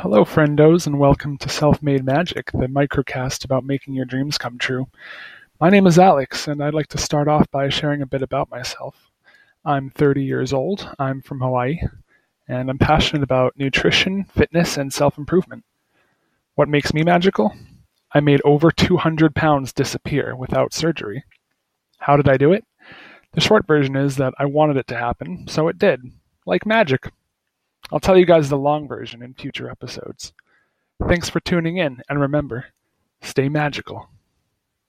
Hello, friendos, and welcome to Self Made Magic, the microcast about making your dreams come true. My name is Alex, and I'd like to start off by sharing a bit about myself. I'm 30 years old, I'm from Hawaii, and I'm passionate about nutrition, fitness, and self improvement. What makes me magical? I made over 200 pounds disappear without surgery. How did I do it? The short version is that I wanted it to happen, so it did. Like magic. I'll tell you guys the long version in future episodes. Thanks for tuning in, and remember, stay magical.